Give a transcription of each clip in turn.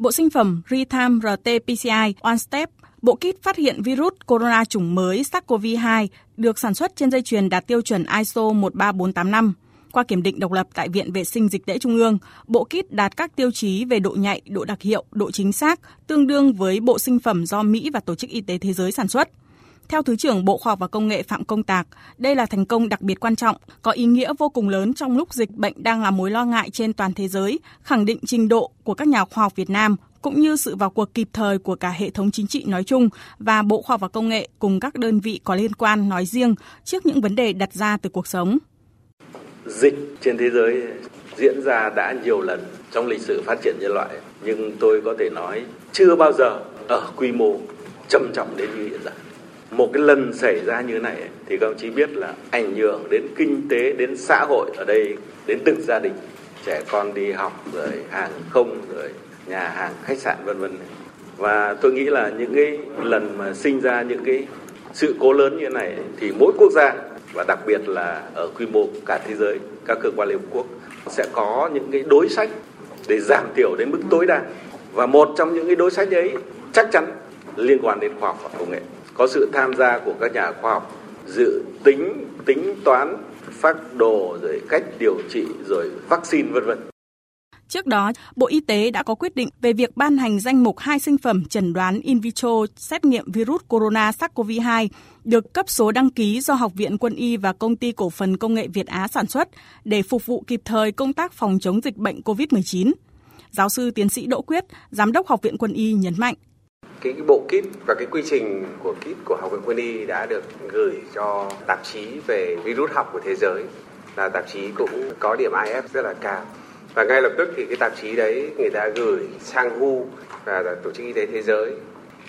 Bộ sinh phẩm Real-Time RT-PCR One Step Bộ kit phát hiện virus corona chủng mới SARS-CoV-2 được sản xuất trên dây chuyền đạt tiêu chuẩn ISO 13485. Qua kiểm định độc lập tại Viện Vệ sinh Dịch tễ Trung ương, bộ kit đạt các tiêu chí về độ nhạy, độ đặc hiệu, độ chính xác, tương đương với bộ sinh phẩm do Mỹ và Tổ chức Y tế Thế giới sản xuất. Theo Thứ trưởng Bộ Khoa học và Công nghệ Phạm Công Tạc, đây là thành công đặc biệt quan trọng, có ý nghĩa vô cùng lớn trong lúc dịch bệnh đang là mối lo ngại trên toàn thế giới, khẳng định trình độ của các nhà khoa học Việt Nam cũng như sự vào cuộc kịp thời của cả hệ thống chính trị nói chung và Bộ Khoa học và Công nghệ cùng các đơn vị có liên quan nói riêng trước những vấn đề đặt ra từ cuộc sống. Dịch trên thế giới diễn ra đã nhiều lần trong lịch sử phát triển nhân loại, nhưng tôi có thể nói chưa bao giờ ở quy mô trầm trọng đến như hiện giờ một cái lần xảy ra như này thì các ông chí biết là ảnh hưởng đến kinh tế, đến xã hội ở đây, đến từng gia đình. Trẻ con đi học rồi, hàng không rồi, nhà hàng, khách sạn, vân vân. Và tôi nghĩ là những cái lần mà sinh ra những cái sự cố lớn như này thì mỗi quốc gia, và đặc biệt là ở quy mô cả thế giới, các cơ quan liên hợp quốc sẽ có những cái đối sách để giảm thiểu đến mức tối đa. Và một trong những cái đối sách ấy chắc chắn liên quan đến khoa học và công nghệ có sự tham gia của các nhà khoa học dự tính tính toán phác đồ rồi cách điều trị rồi vaccine vân vân Trước đó, Bộ Y tế đã có quyết định về việc ban hành danh mục hai sinh phẩm chẩn đoán in vitro xét nghiệm virus corona SARS-CoV-2 được cấp số đăng ký do Học viện Quân y và Công ty Cổ phần Công nghệ Việt Á sản xuất để phục vụ kịp thời công tác phòng chống dịch bệnh COVID-19. Giáo sư tiến sĩ Đỗ Quyết, Giám đốc Học viện Quân y nhấn mạnh cái, cái bộ kit và cái quy trình của kit của học viện quân y đã được gửi cho tạp chí về virus học của thế giới. Là tạp chí cũng có điểm IF rất là cao. Và ngay lập tức thì cái tạp chí đấy người ta gửi sang WHO và tổ chức y tế thế giới.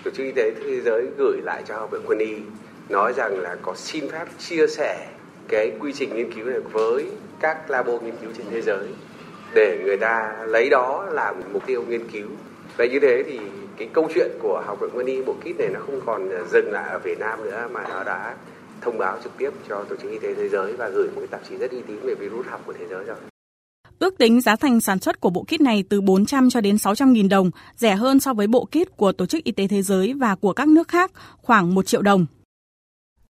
Tổ chức y tế thế giới gửi lại cho học viện quân y nói rằng là có xin phép chia sẻ cái quy trình nghiên cứu này với các labo nghiên cứu trên thế giới để người ta lấy đó làm mục tiêu nghiên cứu. Vậy như thế thì cái câu chuyện của học viện quân y bộ kit này nó không còn à, dừng lại ở Việt Nam nữa mà nó đã thông báo trực tiếp cho tổ chức y tế thế giới và gửi một cái tạp chí rất uy tín về virus học của thế giới rồi. Ước tính giá thành sản xuất của bộ kit này từ 400 cho đến 600 nghìn đồng, rẻ hơn so với bộ kit của Tổ chức Y tế Thế giới và của các nước khác khoảng 1 triệu đồng.